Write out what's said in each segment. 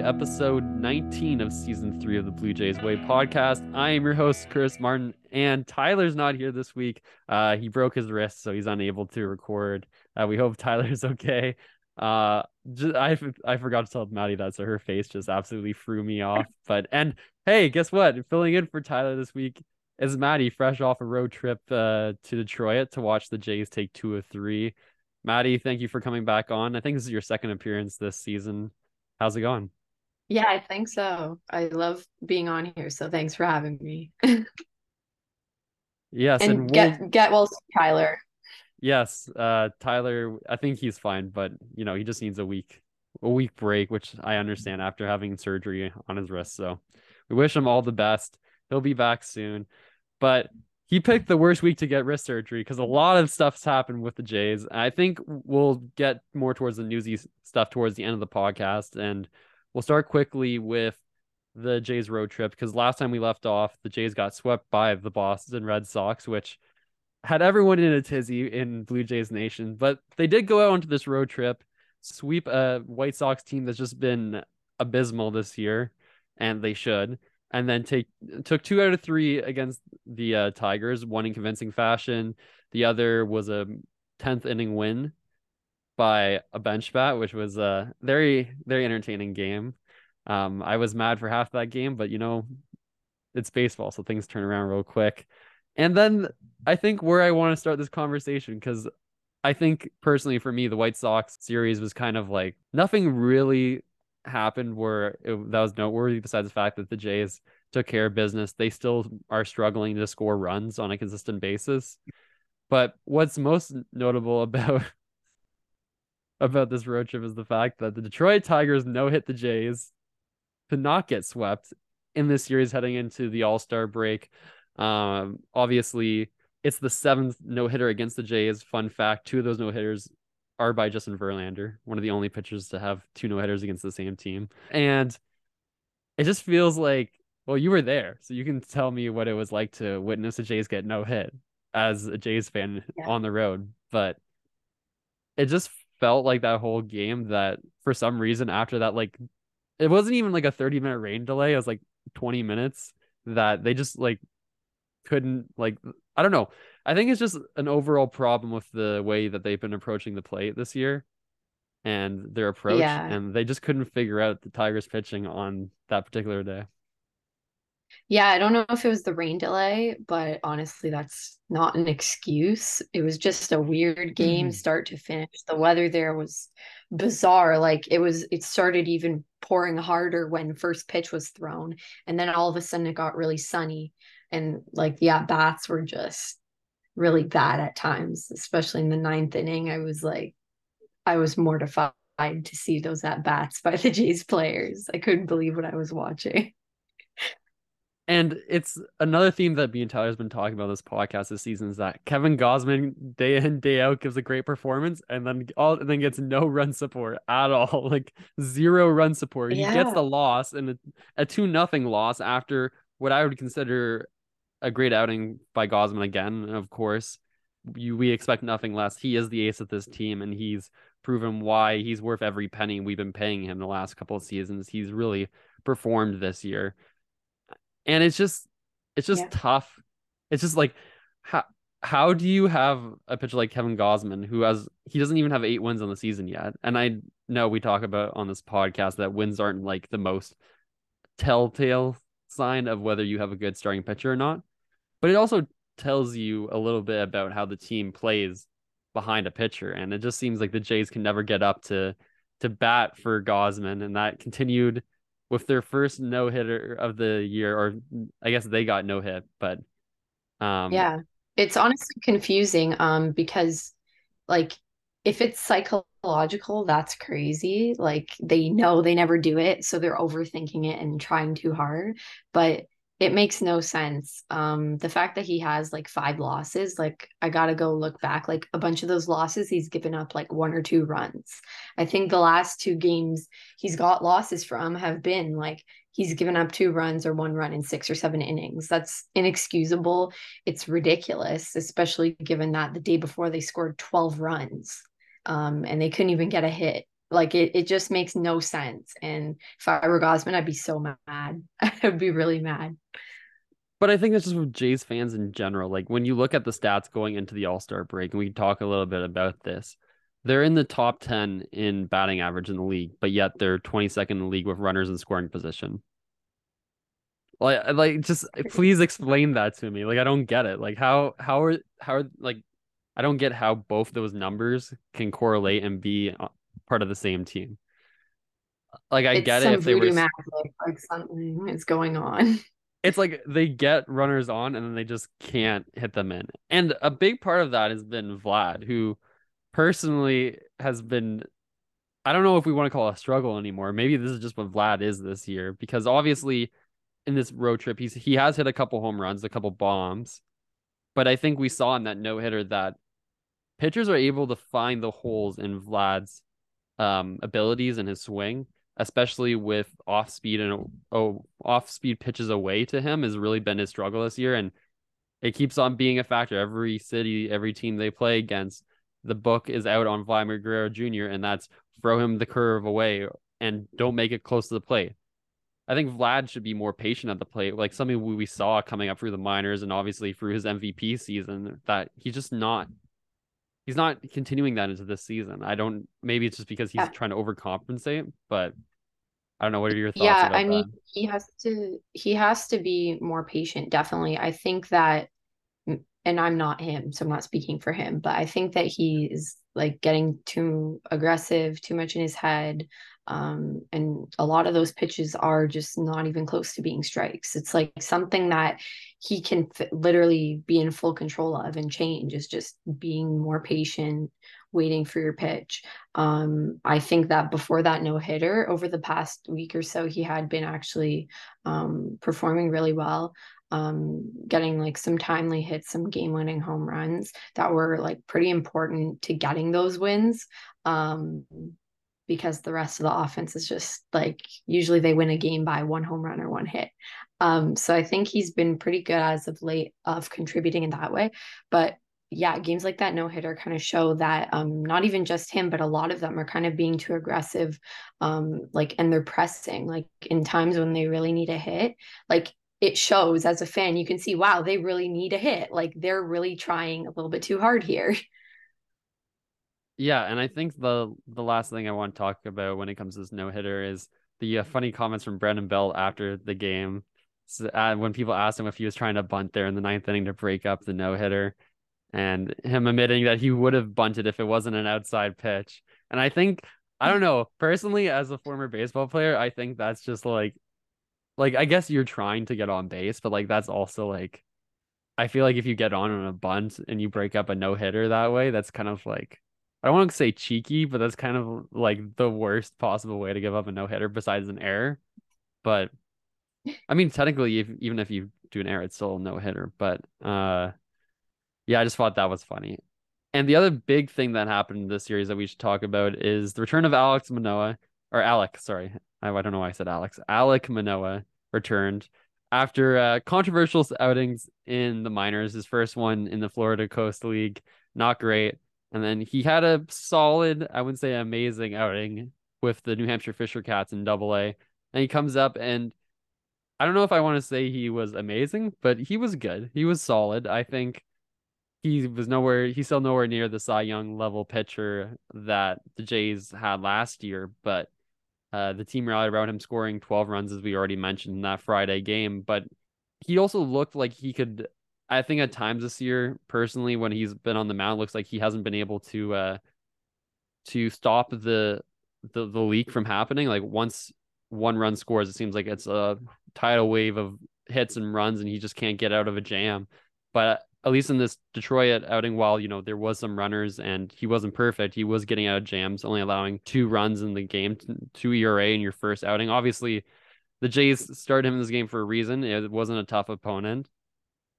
Episode 19 of season three of the Blue Jays Way podcast. I am your host, Curtis Martin, and Tyler's not here this week. Uh, he broke his wrist, so he's unable to record. Uh, we hope Tyler's okay. Uh, just, I I forgot to tell Maddie that, so her face just absolutely threw me off. But and hey, guess what? Filling in for Tyler this week is Maddie, fresh off a road trip uh, to Detroit to watch the Jays take two of three. Maddie, thank you for coming back on. I think this is your second appearance this season. How's it going? Yeah, I think so. I love being on here, so thanks for having me. yes, and, and get we'll... get well, Tyler. Yes, uh, Tyler. I think he's fine, but you know he just needs a week, a week break, which I understand after having surgery on his wrist. So we wish him all the best. He'll be back soon, but he picked the worst week to get wrist surgery because a lot of stuff's happened with the Jays. I think we'll get more towards the newsy stuff towards the end of the podcast, and we'll start quickly with the Jays road trip because last time we left off, the Jays got swept by the Boston Red Sox, which had everyone in a tizzy in Blue Jays Nation. But they did go out onto this road trip, sweep a White Sox team that's just been abysmal this year, and they should and then take took two out of three against the uh, Tigers, one in convincing fashion. The other was a tenth inning win by a bench bat, which was a very very entertaining game. Um, I was mad for half that game, but you know, it's baseball, so things turn around real quick. And then I think where I want to start this conversation because I think personally for me, the White Sox series was kind of like nothing really happened where it, that was noteworthy besides the fact that the Jays took care of business. They still are struggling to score runs on a consistent basis. But what's most notable about about this road trip is the fact that the Detroit Tigers no hit the Jays to not get swept in this series heading into the All Star break. Um, obviously, it's the seventh no hitter against the Jays. Fun fact: two of those no hitters are by Justin Verlander, one of the only pitchers to have two no hitters against the same team. And it just feels like, well, you were there, so you can tell me what it was like to witness a Jays get no hit as a Jays fan yeah. on the road. But it just felt like that whole game that for some reason after that, like it wasn't even like a 30 minute rain delay, it was like 20 minutes that they just like couldn't like I don't know. I think it's just an overall problem with the way that they've been approaching the plate this year and their approach. Yeah. And they just couldn't figure out the Tigers pitching on that particular day. Yeah, I don't know if it was the rain delay, but honestly, that's not an excuse. It was just a weird game, mm. start to finish. The weather there was bizarre. Like it was, it started even pouring harder when first pitch was thrown. And then all of a sudden it got really sunny. And like the at bats were just really bad at times, especially in the ninth inning. I was like, I was mortified to see those at bats by the Jays players. I couldn't believe what I was watching. And it's another theme that me and Tyler's been talking about this podcast this season is that Kevin Gausman day in day out gives a great performance and then all and then gets no run support at all, like zero run support. Yeah. He gets the loss and a, a two nothing loss after what I would consider a great outing by Gausman again. Of course, you we expect nothing less. He is the ace of this team, and he's proven why he's worth every penny we've been paying him the last couple of seasons. He's really performed this year, and it's just it's just yeah. tough. It's just like how how do you have a pitcher like Kevin Gausman who has he doesn't even have eight wins on the season yet? And I know we talk about on this podcast that wins aren't like the most telltale sign of whether you have a good starting pitcher or not but it also tells you a little bit about how the team plays behind a pitcher. And it just seems like the Jays can never get up to to bat for Gausman. and that continued with their first no hitter of the year, or I guess they got no hit, but um yeah, it's honestly confusing um because like if it's psychological, that's crazy. Like they know they never do it, so they're overthinking it and trying too hard. But it makes no sense. Um, the fact that he has like five losses, like I gotta go look back. Like a bunch of those losses, he's given up like one or two runs. I think the last two games he's got losses from have been like he's given up two runs or one run in six or seven innings. That's inexcusable. It's ridiculous, especially given that the day before they scored 12 runs. Um, and they couldn't even get a hit Like it, it just makes no sense. And if I were Gausman, I'd be so mad. I'd be really mad. But I think that's just with Jays fans in general. Like when you look at the stats going into the All Star break, and we can talk a little bit about this, they're in the top 10 in batting average in the league, but yet they're 22nd in the league with runners in scoring position. Like, like, just please explain that to me. Like, I don't get it. Like, how, how are, how are, like, I don't get how both those numbers can correlate and be part of the same team. Like, I it's get it if they were magic, like something is going on. It's like they get runners on and then they just can't hit them in. And a big part of that has been Vlad, who personally has been I don't know if we want to call it a struggle anymore. Maybe this is just what Vlad is this year because obviously in this road trip he's he has hit a couple home runs, a couple bombs. But I think we saw in that no-hitter that pitchers are able to find the holes in Vlad's um, abilities and his swing, especially with off speed and oh, off speed pitches away to him has really been his struggle this year and it keeps on being a factor every city, every team they play against the book is out on Vladimir Guerrero Jr., and that's throw him the curve away and don't make it close to the plate. I think Vlad should be more patient at the plate, like something we saw coming up through the minors and obviously through his MVP season. That he's just not, he's not continuing that into this season. I don't. Maybe it's just because he's yeah. trying to overcompensate, but I don't know. What are your thoughts? Yeah, I mean, that? he has to. He has to be more patient. Definitely, I think that and I'm not him, so I'm not speaking for him, but I think that he is like getting too aggressive, too much in his head. Um, and a lot of those pitches are just not even close to being strikes. It's like something that he can f- literally be in full control of and change is just being more patient, waiting for your pitch. Um, I think that before that no hitter, over the past week or so, he had been actually um, performing really well um, getting like some timely hits, some game winning home runs that were like pretty important to getting those wins. Um, because the rest of the offense is just like usually they win a game by one home run or one hit. Um, so I think he's been pretty good as of late of contributing in that way. But yeah, games like that no hitter kind of show that um, not even just him, but a lot of them are kind of being too aggressive, um, like and they're pressing like in times when they really need a hit. Like it shows as a fan you can see wow they really need a hit like they're really trying a little bit too hard here yeah and i think the the last thing i want to talk about when it comes to this no hitter is the uh, funny comments from brandon belt after the game. So, uh, when people asked him if he was trying to bunt there in the ninth inning to break up the no hitter and him admitting that he would have bunted if it wasn't an outside pitch. And i think i don't know personally as a former baseball player i think that's just like like I guess you're trying to get on base, but like that's also like I feel like if you get on on a bunt and you break up a no hitter that way, that's kind of like I want to say cheeky, but that's kind of like the worst possible way to give up a no hitter besides an error. But I mean, technically, if, even if you do an error, it's still a no hitter. But uh, yeah, I just thought that was funny. And the other big thing that happened in this series that we should talk about is the return of Alex Manoah or Alek. Sorry, I, I don't know why I said Alex. Alek Manoah returned after uh, controversial outings in the minors. His first one in the Florida Coast League, not great. And then he had a solid, I wouldn't say amazing outing with the New Hampshire Fisher Cats in double A. And he comes up and I don't know if I want to say he was amazing, but he was good. He was solid. I think he was nowhere, he's still nowhere near the Cy Young level pitcher that the Jays had last year, but uh, the team rallied around him, scoring 12 runs, as we already mentioned in that Friday game. But he also looked like he could. I think at times this year, personally, when he's been on the mound, looks like he hasn't been able to uh, to stop the the the leak from happening. Like once one run scores, it seems like it's a tidal wave of hits and runs, and he just can't get out of a jam. But at least in this Detroit outing, while you know there was some runners and he wasn't perfect, he was getting out of jams, only allowing two runs in the game, two ERA in your first outing. Obviously, the Jays started him in this game for a reason. It wasn't a tough opponent.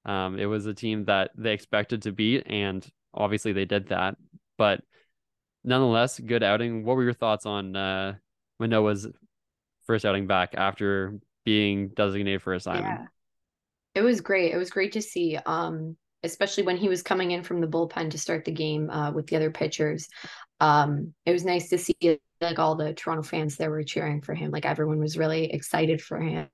Um, it was a team that they expected to beat, and obviously they did that. But nonetheless, good outing. What were your thoughts on uh, Manoah's first outing back after being designated for assignment? Yeah. It was great. It was great to see. Um, especially when he was coming in from the bullpen to start the game uh, with the other pitchers. Um, it was nice to see like all the Toronto fans there were cheering for him. Like everyone was really excited for him.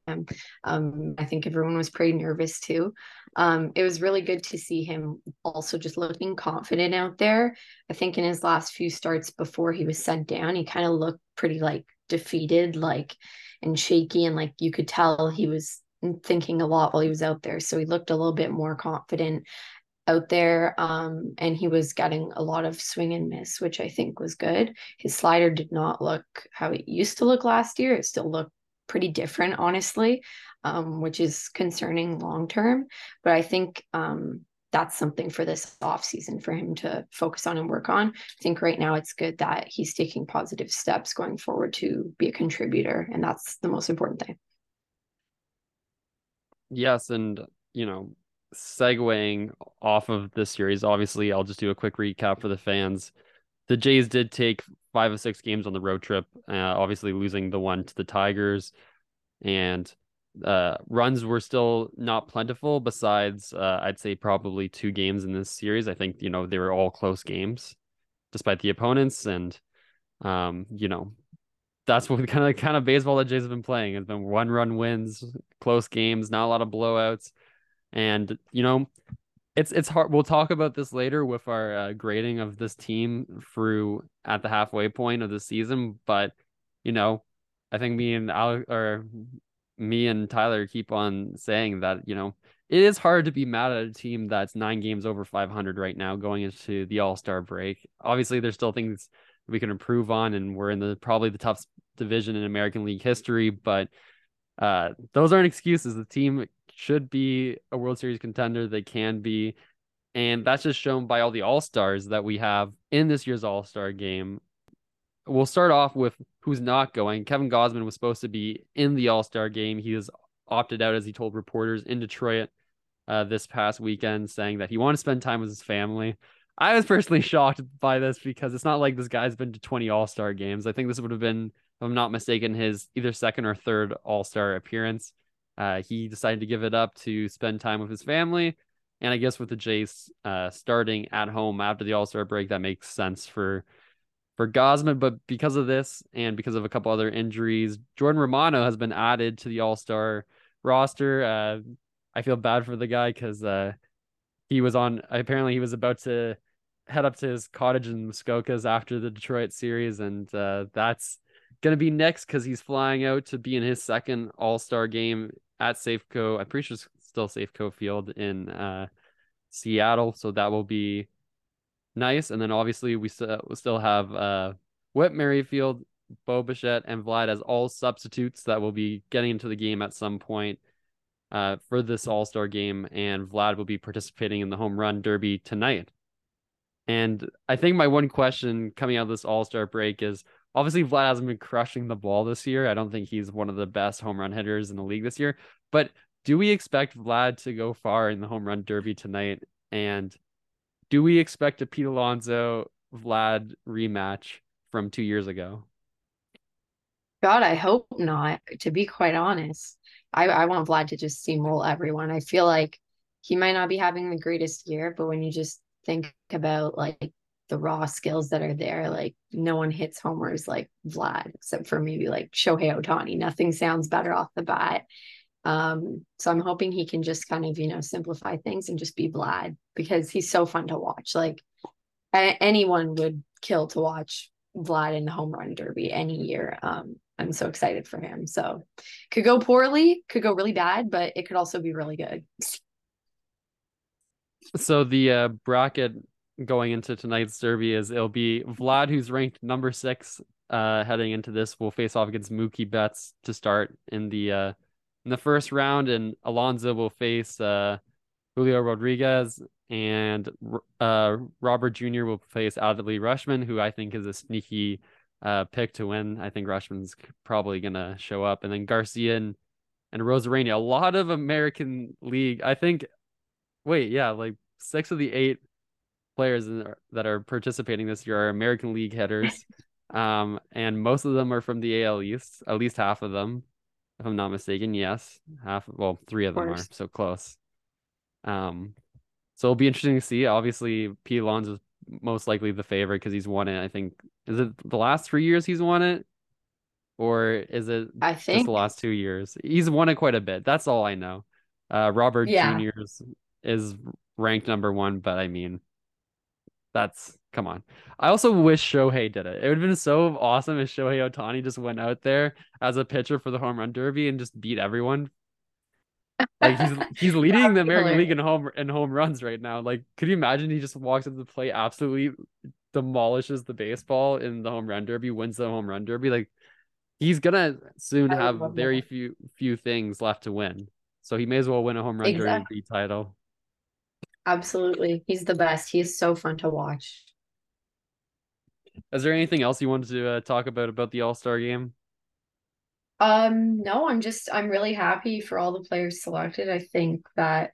Um, I think everyone was pretty nervous too. Um, it was really good to see him also just looking confident out there. I think in his last few starts before he was sent down, he kind of looked pretty like defeated, like and shaky, and like you could tell he was thinking a lot while he was out there. So he looked a little bit more confident out there um, and he was getting a lot of swing and miss which i think was good. His slider did not look how it used to look last year. It still looked pretty different honestly um, which is concerning long term. But i think um, that's something for this off season for him to focus on and work on. I think right now it's good that he's taking positive steps going forward to be a contributor and that's the most important thing. Yes and you know segueing off of this series, obviously, I'll just do a quick recap for the fans. The Jays did take five of six games on the road trip, uh, obviously losing the one to the Tigers, and uh, runs were still not plentiful. Besides, uh, I'd say probably two games in this series. I think you know they were all close games, despite the opponents, and um, you know that's what kind of kind of baseball that Jays have been playing. It's been one run wins, close games, not a lot of blowouts. And you know, it's it's hard. We'll talk about this later with our uh, grading of this team through at the halfway point of the season. But you know, I think me and Al or me and Tyler keep on saying that you know it is hard to be mad at a team that's nine games over 500 right now going into the All Star break. Obviously, there's still things we can improve on, and we're in the probably the toughest division in American League history. But uh, those aren't excuses. The team should be a World Series contender. They can be. And that's just shown by all the All Stars that we have in this year's All Star game. We'll start off with who's not going. Kevin Gausman was supposed to be in the All Star game. He was opted out, as he told reporters in Detroit uh, this past weekend, saying that he wanted to spend time with his family. I was personally shocked by this because it's not like this guy's been to 20 All Star games. I think this would have been, if I'm not mistaken, his either second or third All Star appearance. Uh, he decided to give it up to spend time with his family. And I guess with the Jays uh, starting at home after the All Star break, that makes sense for for Gausman. But because of this and because of a couple other injuries, Jordan Romano has been added to the All Star roster. Uh, I feel bad for the guy because uh, he was on. Apparently, he was about to head up to his cottage in Muskokas after the Detroit series, and uh, that's gonna be next because he's flying out to be in his second All Star game at Safeco. I'm pretty sure it's still Safeco Field in uh, Seattle, so that will be nice. And then obviously we still we still have uh, Whit Merrifield, Bo Bichette, and Vlad as all substitutes that will be getting into the game at some point uh, for this All Star game, and Vlad will be participating in the home run derby tonight. And I think my one question coming out of this All Star break is obviously Vlad hasn't been crushing the ball this year. I don't think he's one of the best home run hitters in the league this year. But do we expect Vlad to go far in the home run derby tonight? And do we expect a Pete Alonso Vlad rematch from two years ago? God, I hope not. To be quite honest, I, I want Vlad to just steamroll everyone. I feel like he might not be having the greatest year, but when you just think about like the raw skills that are there. Like no one hits homers like Vlad, except for maybe like Shohei Ohtani. Nothing sounds better off the bat. Um, so I'm hoping he can just kind of, you know, simplify things and just be Vlad because he's so fun to watch. Like a- anyone would kill to watch Vlad in the home run derby any year. Um, I'm so excited for him. So could go poorly, could go really bad, but it could also be really good. So the uh, bracket going into tonight's derby is it'll be Vlad, who's ranked number six, uh, heading into this, will face off against Mookie Betts to start in the uh in the first round, and Alonso will face uh Julio Rodriguez, and uh Robert Jr. will face Adley Rutschman, who I think is a sneaky uh pick to win. I think Rutschman's probably gonna show up, and then Garcia and and Arozarena. A lot of American League. I think. Wait, yeah, like six of the eight players that are participating this year are American League hitters, um, and most of them are from the AL East. At least half of them, if I'm not mistaken. Yes, half. Well, three of them are so close. Um, so it'll be interesting to see. Obviously, Pete Alonso most likely the favorite because he's won it. I think is it the last three years he's won it, or is it I think just the last two years? He's won it quite a bit. That's all I know. Uh, Robert yeah. Jr. is ranked number one, but I mean, that's come on. I also wish Shohei did it. It would have been so awesome if Shohei Ohtani just went out there as a pitcher for the home run derby and just beat everyone. Like he's he's leading the American League in home in home runs right now. Like, could you imagine he just walks up the plate, absolutely demolishes the baseball in the home run derby, wins the home run derby? Like, he's gonna soon I have very that. few few things left to win. So he may as well win a home run exactly. derby title. Absolutely, he's the best. He is so fun to watch. Is there anything else you wanted to uh, talk about about the All Star game? Um, no, I'm just I'm really happy for all the players selected. I think that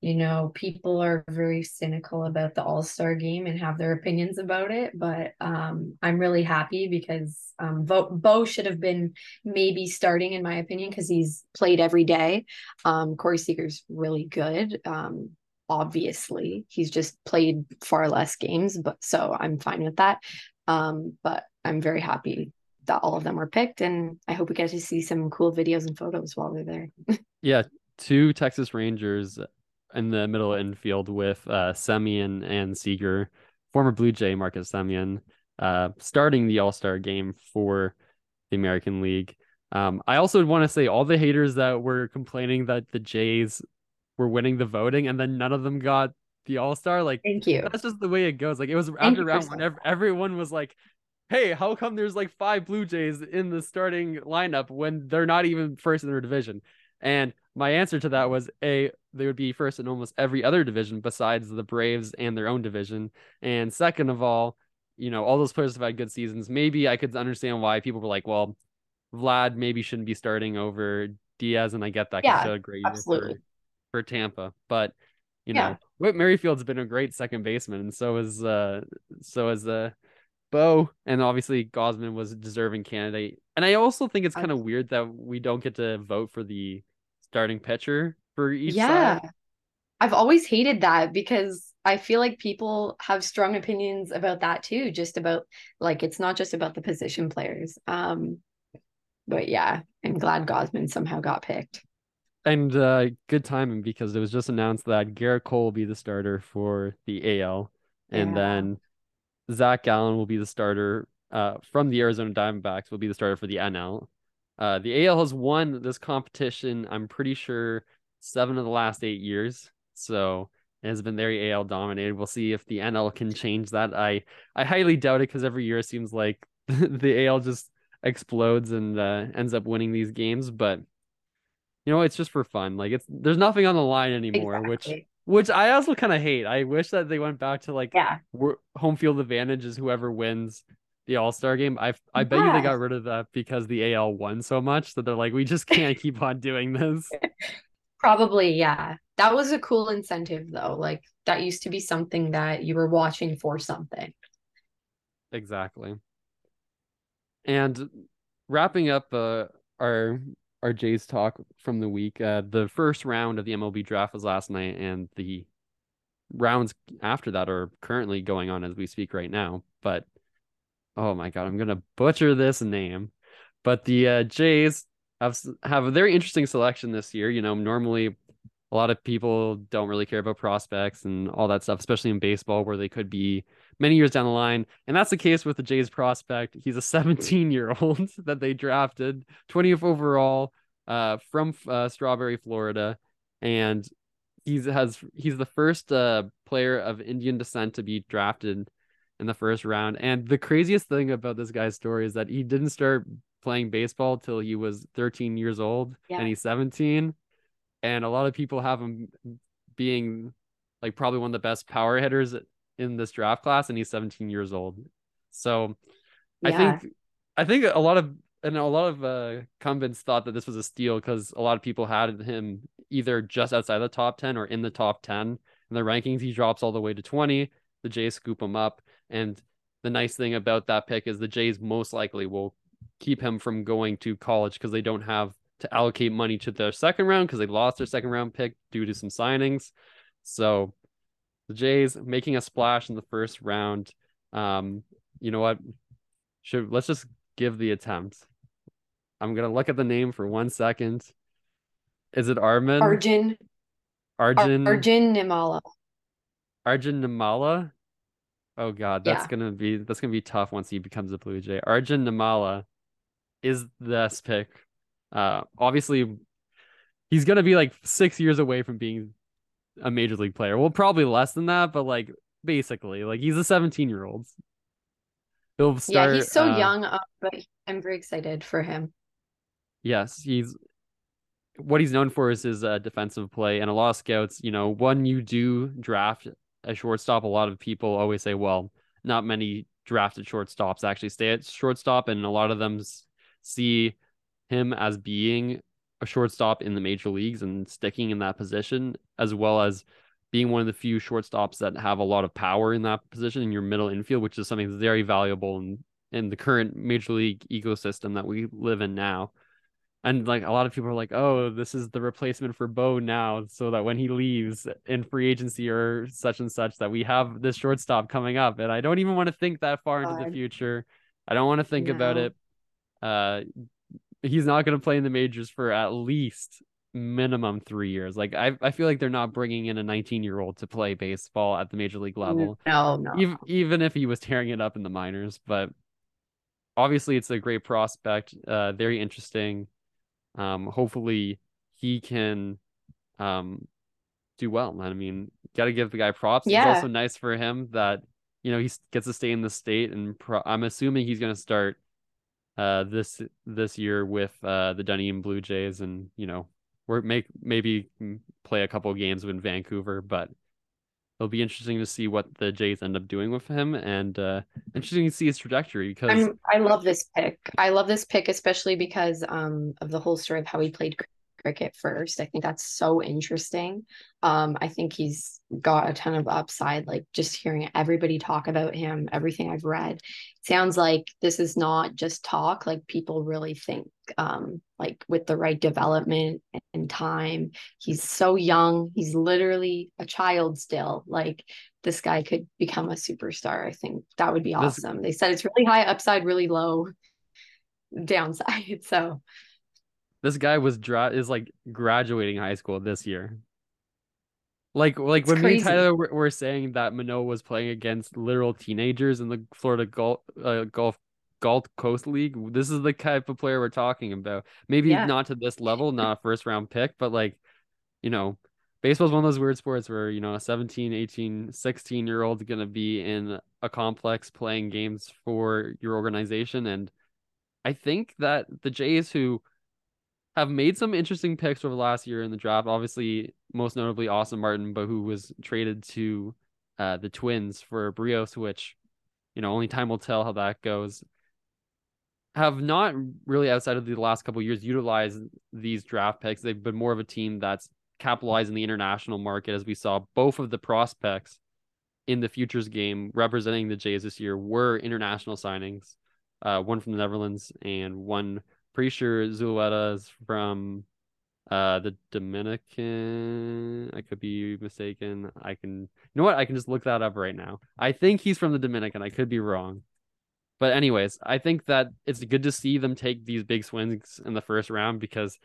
you know people are very cynical about the All-Star game and have their opinions about it, but um I'm really happy because um Bo, Bo should have been maybe starting in my opinion because he's played every day. Um Corey Seager's really good. Um obviously he's just played far less games but so i'm fine with that. Um but i'm very happy that all of them were picked and i hope we get to see some cool videos and photos while we're there. Yeah two texas rangers in the middle infield with uh semien and seager former blue jay marcus semien uh starting the all-star game for the american league. Um i also want to say all the haters that were complaining that the jays were winning the voting and then none of them got the all-star like thank you that's just the way it goes like it was after round one everyone was like hey, how come there's like five Blue Jays in the starting lineup when they're not even first in their division? And my answer to that was A, they would be first in almost every other division besides the Braves and their own division. And second of all, you know, all those players have had good seasons. Maybe I could understand why people were like, well, Vlad maybe shouldn't be starting over Diaz, and I get that. Yeah, a great absolutely. For, Tampa, but you yeah. know, Whit Merrifield's been a great second baseman, and so is uh, so is uh, Bo, and obviously Gausman was a deserving candidate. And I also think it's kind of weird that we don't get to vote for the starting pitcher for each yeah. Side. I've always hated that because I feel like people have strong opinions about that too, just about like it's not just about the position players. Um but yeah, I'm glad Gausman somehow got picked. And uh good timing because it was just announced that Gerrit Cole will be the starter for the AL. And yeah. then Zac Gallen will be the starter uh, from the Arizona Diamondbacks, will be the starter for the NL. Uh, the AL has won this competition, I'm pretty sure, seven of the last eight years. So it has been very AL dominated. We'll see if the NL can change that. I, I highly doubt it because every year it seems like the AL just explodes and uh, ends up winning these games. But you know, it's just for fun. Like it's there's nothing on the line anymore, exactly. which which I also kind of hate. I wish that they went back to like yeah. home field advantage is whoever wins the All Star game. I I bet you they got rid of that because the AL won so much that they're like, we just can't keep on doing this. Probably, yeah. That was a cool incentive though. Like that used to be something that you were watching for something. Exactly. And wrapping up uh, our our Jays talk from the week. Uh, the first round of the MLB draft was last night, and the rounds after that are currently going on as we speak right now. But oh my god, I'm gonna butcher this name. But the uh, Jays have have a very interesting selection this year. You know, normally a lot of people don't really care about prospects and all that stuff, especially in baseball where they could be many years down the line. And that's the case with the Jays prospect. He's a 17 year old that they drafted 20th overall uh, from uh, Strawberry, Florida. And he's has he's the first uh, player of Indian descent to be drafted in the first round. And the craziest thing about this guy's story is that he didn't start playing baseball till he was 13 years old yeah. and he's 17. And a lot of people have him being like probably one of the best power hitters in this draft class and he's 17 years old. So yeah. I think I think a lot of and a lot of uh incumbents thought that this was a steal because a lot of people had him either just outside the top 10 or in the top 10 in the rankings he drops all the way to 20 the jays scoop him up and the nice thing about that pick is the jays most likely will keep him from going to college because they don't have to allocate money to their second round because they lost their second round pick due to some signings so the Jays making a splash in the first round. Um, you know what? Should let's just give the attempt. I'm gonna look at the name for one second. Is it Armin? Arjun. Arjun. Arjun Nimmala. Arjun Nimmala. Oh God, that's Yeah. gonna be that's gonna be tough once he becomes a Blue Jay. Arjun Nimmala is the best pick. Uh, obviously, he's gonna be like six years away from being a major league player. Well, probably less than that, but like basically, like he's a 17 year old. He'll start. yeah, he's so uh, young, uh, but I'm very excited for him. Yes, he's what he's known for is his uh, defensive play, and a lot of scouts, you know, when you do draft a shortstop, a lot of people always say, well, not many drafted shortstops actually stay at shortstop, and a lot of them see him as being a shortstop in the major leagues and sticking in that position, as well as being one of the few shortstops that have a lot of power in that position in your middle infield, which is something that's very valuable in in the current major league ecosystem that we live in now. And like a lot of people are like, oh, this is the replacement for Bo now, so that when he leaves in free agency or such and such, that we have this shortstop coming up. And I don't even want to think that far into the future. I don't want to think about it. Uh, he's not going to play in the majors for at least minimum three years. Like I, I feel like they're not bringing in a 19 year old to play baseball at the major league level No, no. even even if he was tearing it up in the minors. But obviously, it's a great prospect. Uh, very interesting. Um, hopefully, he can um do well. I mean, got to give the guy props. It's Yeah. also nice for him that you know he gets to stay in the state, and pro- I'm assuming he's going to start uh this this year with uh the Dunedin Blue Jays, and you know we're make maybe play a couple games in Vancouver, but it'll be interesting to see what the Jays end up doing with him, and uh interesting to see his trajectory because I'm I love this pick. I love this pick especially because um of the whole story of how he played cricket first. I think that's so interesting. Um I think he's got a ton of upside like just hearing everybody talk about him, everything I've read. Sounds like this is not just talk, like people really think um like with the right development and time. He's so young. He's literally a child still. Like this guy could become a superstar. I think that would be This- awesome. They said it's really high upside, really low downside. So this guy was dra- is like graduating high school this year. Like like It's when me and. Tyler were, were saying that Manoah was playing against literal teenagers in the Florida Gulf uh, Gulf Gulf Coast League. This is the type of player we're talking about. Maybe Yeah. not to this level, not a first round pick, but like, you know, baseball's one of those weird sports where, you know, a 17, 18, 16 year old going to be in a complex playing games for your organization. And I think that the Jays who have made some interesting picks over the last year in the draft. Obviously, most notably Austin Martin, but who was traded to uh, the Twins for Berríos, which you know only time will tell how that goes. Have not really outside of the last couple years utilized these draft picks. They've been more of a team that's capitalizing the international market, as we saw both of the prospects in the futures game representing the Jays this year were international signings. Uh, one from the Netherlands and one pretty sure Zulueta is from uh the Dominican. I could be mistaken. I can you know what? I can just look that up right now. I think he's from the Dominican. I could be wrong. But anyways, I think that it's good to see them take these big swings in the first round because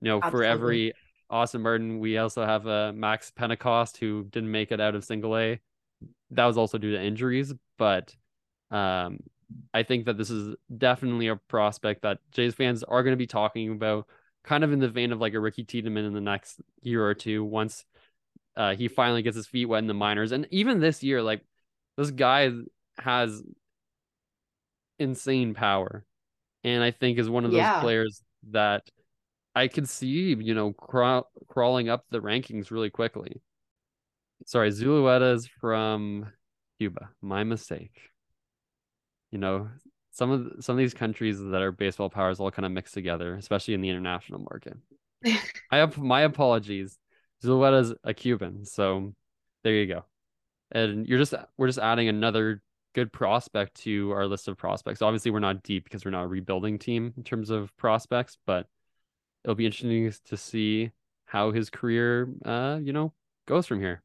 you know, for every Austin Martin, we also have a uh, Max Pentecost who didn't make it out of single A. That was also due to injuries, but um I think that this is definitely a prospect that Jays fans are going to be talking about, kind of in the vein of like a Ricky Tiedemann in the next year or two, once uh, he finally gets his feet wet in the minors. And even this year, like this guy has insane power, and I think is one of those Yeah. players that I could see, you know, craw- crawling up the rankings really quickly. Sorry, Zulueta is from Cuba. My mistake you know, some of some of these countries that are baseball powers all kind of mixed together, especially in the international market. I have my apologies. Zulueta's a Cuban, so there you go. And you're just we're just adding another good prospect to our list of prospects. Obviously, we're not deep because we're not a rebuilding team in terms of prospects, but it'll be interesting to see how his career, uh, you know, goes from here.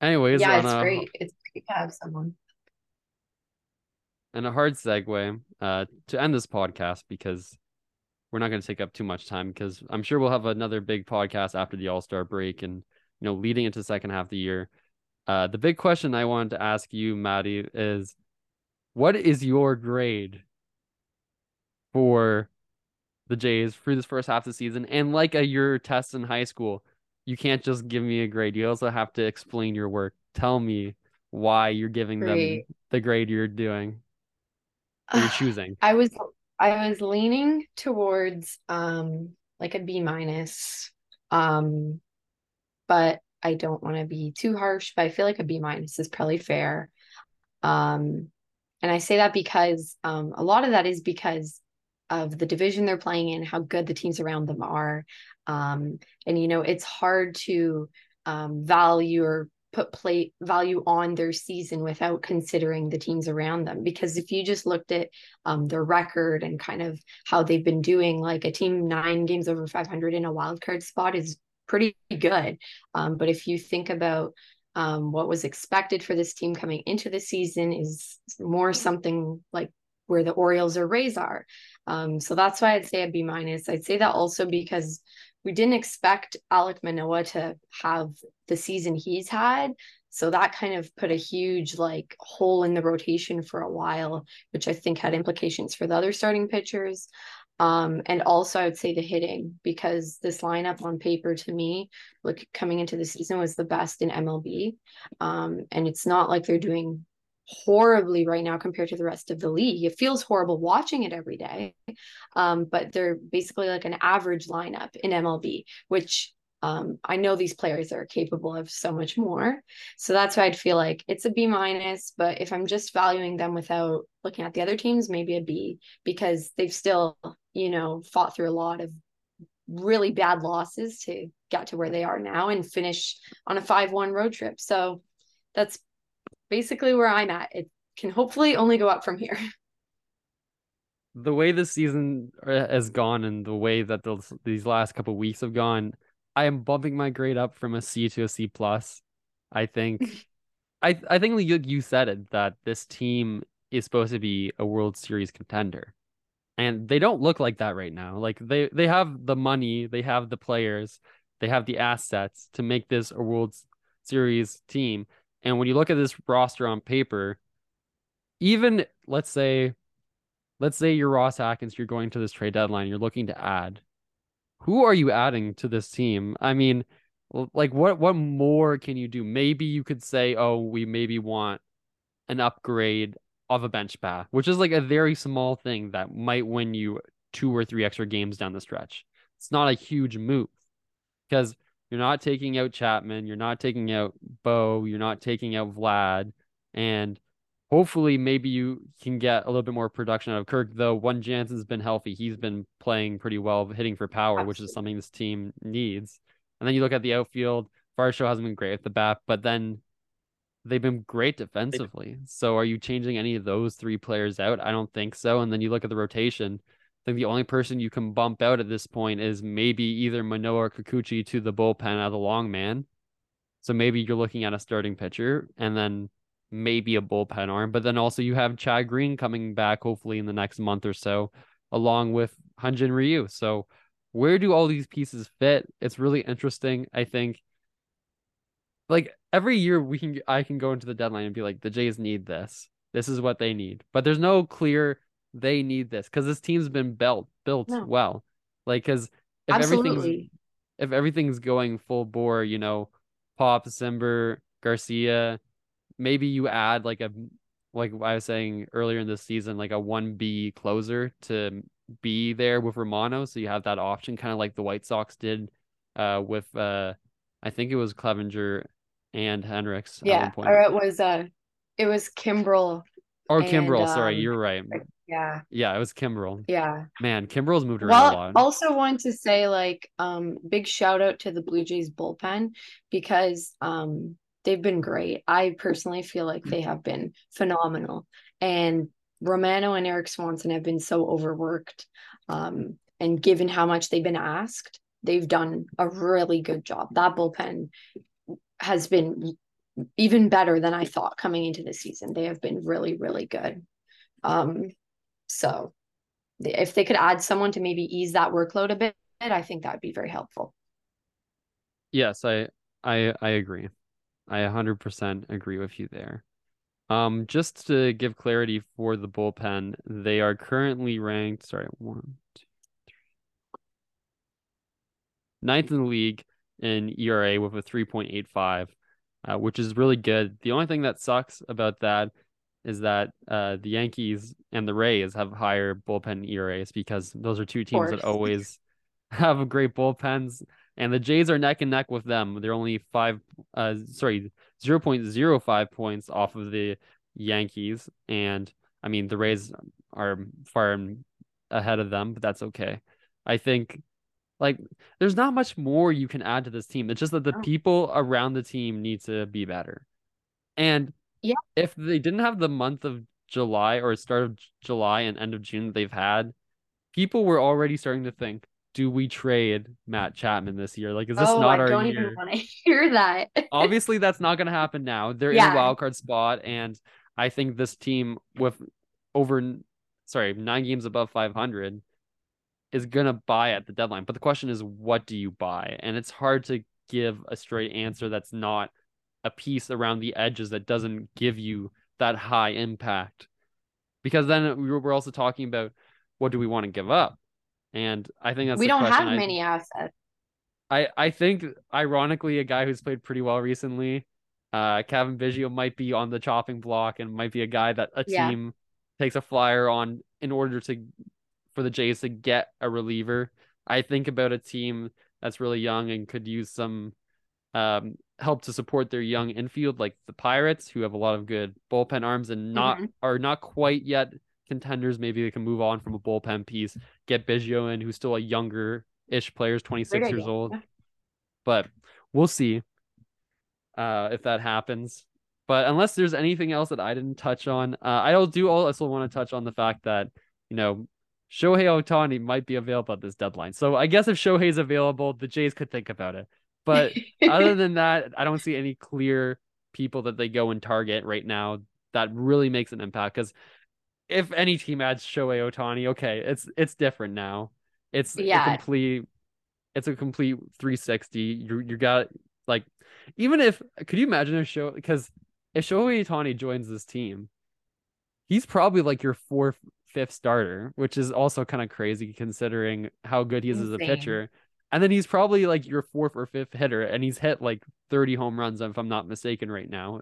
Anyways, yeah, it's a, great. It's great to have someone. And a hard segue uh, to end this podcast because we're not going to take up too much time because I'm sure we'll have another big podcast after the All Star break and you know leading into the second half of the year. Uh, the big question I wanted to ask you, Maddie, is what is your grade for the Jays for this first half of the season? And like a your test in high school, you can't just give me a grade. You also have to explain your work. Tell me why you're giving Great. them the grade you're doing. You're choosing. I was I was leaning towards um like a B minus. Um but I don't want to be too harsh, but I feel like a B minus is probably fair. Um and I say that because um a lot of that is because of the division they're playing in, how good the teams around them are. Um, and you know, it's hard to um, value or put plate value on their season without considering the teams around them because if you just looked at um, their record and kind of how they've been doing like a team nine games over 500 in a wild card spot is pretty good um, but if you think about um, what was expected for this team coming into the season is more something like where the Orioles or Rays are. Um, so that's why I'd say a B minus. I'd say that also because we didn't expect Alek Manoah to have the season he's had. So that kind of put a huge like hole in the rotation for a while, which I think had implications for the other starting pitchers. Um, and also I would say the hitting because this lineup on paper to me, look coming into the season was the best in MLB. Um, and it's not like they're doing horribly right now compared to the rest of the league. It feels horrible watching it every day. Um, but they're basically like an average lineup in MLB, which um, I know these players are capable of so much more. So that's why I'd feel like it's a B minus. But if I'm just valuing them without looking at the other teams, maybe a B because they've still, you know, fought through a lot of really bad losses to get to where they are now and finish on a 5 1 road trip. So that's basically where I'm at. It can hopefully only go up from here. The way the season uh, has gone and the way that those these last couple weeks have gone, I am bumping my grade up from a C to a C plus. I think, I I think you you said it that this team is supposed to be a World Series contender, and they don't look like that right now. Like they they have the money, they have the players, they have the assets to make this a World Series team. And when you look at this roster on paper, even let's say, let's say you're Ross Atkins, you're going to this trade deadline, you're looking to add. Who are you adding to this team? I mean, like what what more can you do? Maybe you could say, oh, we maybe want an upgrade of a bench bat, which is like a very small thing that might win you two or three extra games down the stretch. It's not a huge move because you're not taking out Chapman. You're not taking out Bo. You're not taking out Vlad. And hopefully, maybe you can get a little bit more production out of Kirk, though. One Jansen's been healthy. He's been playing pretty well, hitting for power, Absolutely. which is something this team needs. And then you look at the outfield. Varsho hasn't been great at the bat, but then they've been great defensively. So are you changing any of those three players out? I don't think so. And then you look at the rotation think the only person you can bump out at this point is maybe either Manoah or Kikuchi to the bullpen as a long man. So maybe you're looking at a starting pitcher and then maybe a bullpen arm. But then also you have Chad Green coming back hopefully in the next month or so, along with Hyun-Jin Ryu. So where do all these pieces fit? It's really interesting. I think like every year we can I can go into the deadline and be like the Jays need this. This is what they need. But there's no clear they need this because this team's been built built no. well. Like because if Absolutely. everything's if everything's going full bore, you know, Pop, Cimber, Garcia, maybe you add like a like I was saying earlier in the season, like a one B closer to be there with Romano, so you have that option, kind of like the White Sox did uh with uh I think it was Clevinger and Hendriks. Yeah, or it was uh it was Kimbrel. Or Kimbrel, um, sorry, you're right. Yeah. Yeah, it was Kimbrel. Yeah. Man, Kimbrel's moved around well, a lot. I also want to say like um big shout out to the Blue Jays bullpen because um they've been great. I personally feel like they have been phenomenal. And Romano and Erik Swanson have been so overworked. Um, and given how much they've been asked, they've done a really good job. That bullpen has been even better than I thought coming into the season. They have been really, really good. Um, so if they could add someone to maybe ease that workload a bit, I think that would be very helpful. Yes, I I I agree. I 100% agree with you there. Um, just to give clarity for the bullpen, they are currently ranked. Sorry, one, two, three, ninth in the league in ERA with a 3.85, uh, which is really good. The only thing that sucks about that is that uh, the Yankees and the Rays have higher bullpen ERAs because those are two teams that always have great bullpens, and the Jays are neck and neck with them. They're only five, uh, sorry, zero point zero five points off of the Yankees, and I mean the Rays are far ahead of them, but that's okay. I think like there's not much more you can add to this team. It's just that the oh. people around the team need to be better. And yeah, if they didn't have the month of July or start of July and end of June that they've had, people were already starting to think, do we trade Matt Chapman this year? Like, is this oh, not I our year? I don't even want to hear that. Obviously, that's not going to happen now. They're yeah. in a wild card spot, and I think this team with over, sorry, nine games above 500 is going to buy at the deadline. But the question is, what do you buy? And it's hard to give a straight answer that's not a piece around the edges that doesn't give you that high impact. Because then we're also talking about what do we want to give up? And I think that's we don't have I, many assets. I, I think ironically a guy who's played pretty well recently, uh Cavan Biggio might be on the chopping block and might be a guy that a yeah. team takes a flyer on in order to for the Jays to get a reliever. I think about a team that's really young and could use some um, help to support their young infield, like the Pirates, who have a lot of good bullpen arms and not mm-hmm. are not quite yet contenders. Maybe they can move on from a bullpen piece, get Biggio in, who's still a younger ish player, is 26 years old. But we'll see uh, if that happens. But unless there's anything else that I didn't touch on, uh, I do also want to touch on the fact that, you know, Shohei Ohtani might be available at this deadline. So I guess if Shohei's available, the Jays could think about it. But other than that, I don't see any clear people that they go and target right now that really makes an impact. Because if any team adds Shohei Ohtani, okay, it's it's different now. It's yeah. a complete it's a complete 360. You you got like even if could you imagine a show because if Shohei Ohtani joins this team, he's probably like your fourth, fifth starter, which is also kind of crazy considering how good he is Insane. as a pitcher. And then he's probably like your fourth or fifth hitter, and he's hit like 30 home runs, if I'm not mistaken, right now.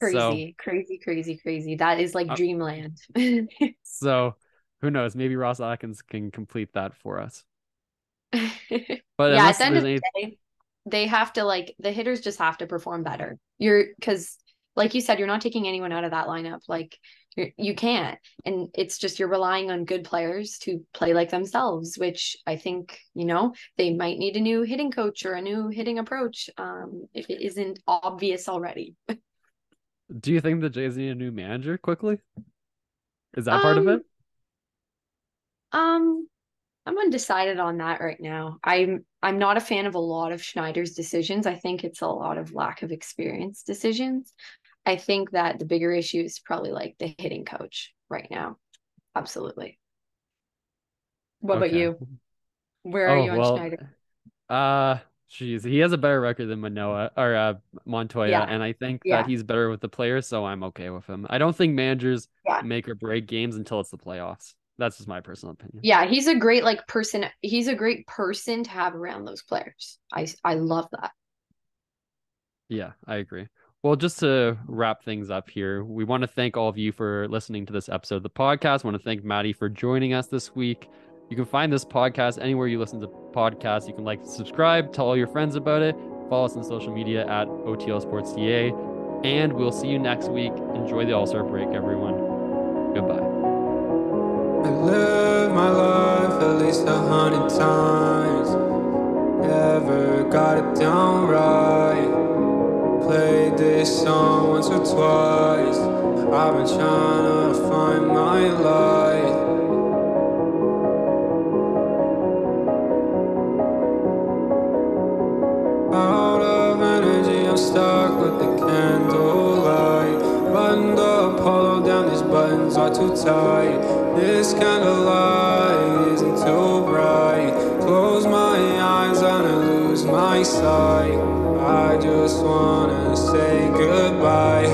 Crazy, so, crazy, crazy, crazy. That is like uh, dreamland. so who knows? Maybe Ross Atkins can complete that for us. But yeah, at the end of the day, they have to like the hitters just have to perform better. You're because like you said, you're not taking anyone out of that lineup. Like you're, you can't, and it's just you're relying on good players to play like themselves. Which I think you know they might need a new hitting coach or a new hitting approach um, if it isn't obvious already. Do you think the Jays need a new manager quickly? Is that um, part of it? Um, um, I'm undecided on that right now. I'm I'm not a fan of a lot of Schneider's decisions. I think it's a lot of lack of experience decisions. I think that the bigger issue is probably like the hitting coach right now. Absolutely. What okay. about you? Where are oh, you on well, Schneider? Uh Jeez, he has a better record than Manoah or uh, Montoyo, yeah. and I think yeah. that he's better with the players, so I'm okay with him. I don't think managers yeah. make or break games until it's the playoffs. That's just my personal opinion. Yeah, he's a great like person. He's a great person to have around those players. I I love that. Yeah, I agree. Well, just to wrap things up here, we want to thank all of you for listening to this episode of the podcast. I want to thank Maddie for joining us this week. You can find this podcast anywhere you listen to podcasts. You can like, subscribe, tell all your friends about it. Follow us on social media at OTL Sports CA. And we'll see you next week. Enjoy the All Star break, everyone. Goodbye. I live my life at least a hundred times. Never got it down right played this song once or twice. I've been trying to find my light. Out of energy, I'm stuck with the candlelight. Buttoned up, hollow down, these buttons are too tight. This kind of light isn't too bright. Close my eyes and I lose my sight. I just wanna say goodbye,